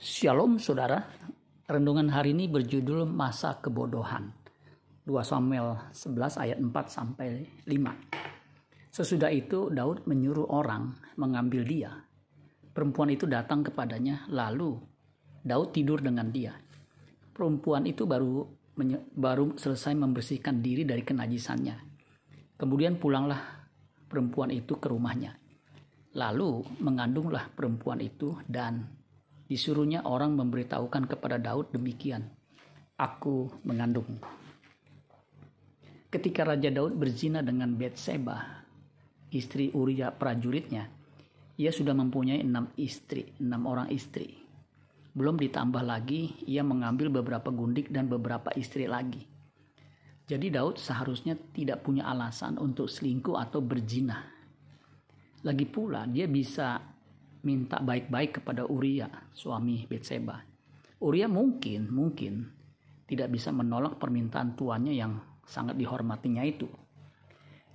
Shalom saudara, renungan hari ini berjudul Masa Kebodohan. 2 Samuel 11 ayat 4 sampai 5. Sesudah itu Daud menyuruh orang mengambil dia. Perempuan itu datang kepadanya, lalu Daud tidur dengan dia. Perempuan itu baru baru selesai membersihkan diri dari kenajisannya. Kemudian pulanglah perempuan itu ke rumahnya. Lalu mengandunglah perempuan itu dan Disuruhnya orang memberitahukan kepada Daud demikian. Aku mengandung. Ketika Raja Daud berzina dengan Betseba, istri Uria prajuritnya, ia sudah mempunyai enam istri, enam orang istri. Belum ditambah lagi, ia mengambil beberapa gundik dan beberapa istri lagi. Jadi Daud seharusnya tidak punya alasan untuk selingkuh atau berzina. Lagi pula dia bisa minta baik-baik kepada Uria, suami Betseba. Uria mungkin, mungkin tidak bisa menolak permintaan tuannya yang sangat dihormatinya itu.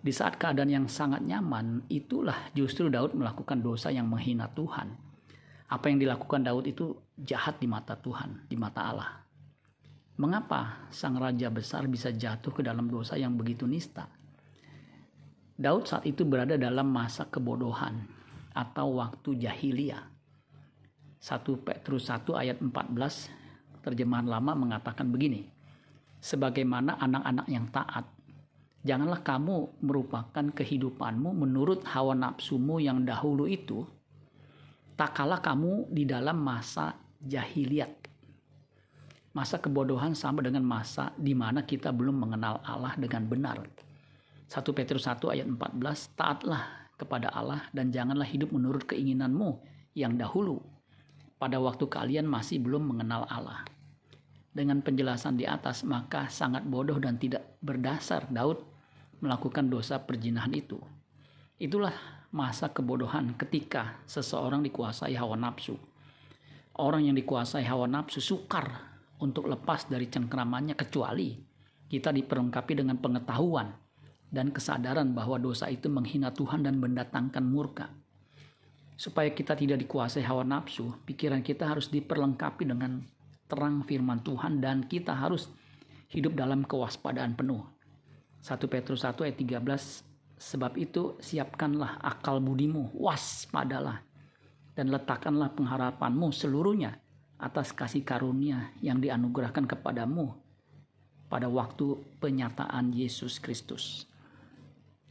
Di saat keadaan yang sangat nyaman, itulah justru Daud melakukan dosa yang menghina Tuhan. Apa yang dilakukan Daud itu jahat di mata Tuhan, di mata Allah. Mengapa sang raja besar bisa jatuh ke dalam dosa yang begitu nista? Daud saat itu berada dalam masa kebodohan, atau waktu jahiliyah. 1 Petrus 1 ayat 14 terjemahan lama mengatakan begini. Sebagaimana anak-anak yang taat, janganlah kamu merupakan kehidupanmu menurut hawa nafsumu yang dahulu itu, tak kalah kamu di dalam masa jahiliyat. Masa kebodohan sama dengan masa di mana kita belum mengenal Allah dengan benar. 1 Petrus 1 ayat 14, taatlah kepada Allah dan janganlah hidup menurut keinginanmu yang dahulu pada waktu kalian masih belum mengenal Allah. Dengan penjelasan di atas, maka sangat bodoh dan tidak berdasar Daud melakukan dosa perjinahan itu. Itulah masa kebodohan ketika seseorang dikuasai hawa nafsu. Orang yang dikuasai hawa nafsu sukar untuk lepas dari cengkramannya kecuali kita diperlengkapi dengan pengetahuan dan kesadaran bahwa dosa itu menghina Tuhan dan mendatangkan murka. Supaya kita tidak dikuasai hawa nafsu, pikiran kita harus diperlengkapi dengan terang firman Tuhan dan kita harus hidup dalam kewaspadaan penuh. 1 Petrus 1 ayat 13 Sebab itu siapkanlah akal budimu, waspadalah dan letakkanlah pengharapanmu seluruhnya atas kasih karunia yang dianugerahkan kepadamu pada waktu penyataan Yesus Kristus.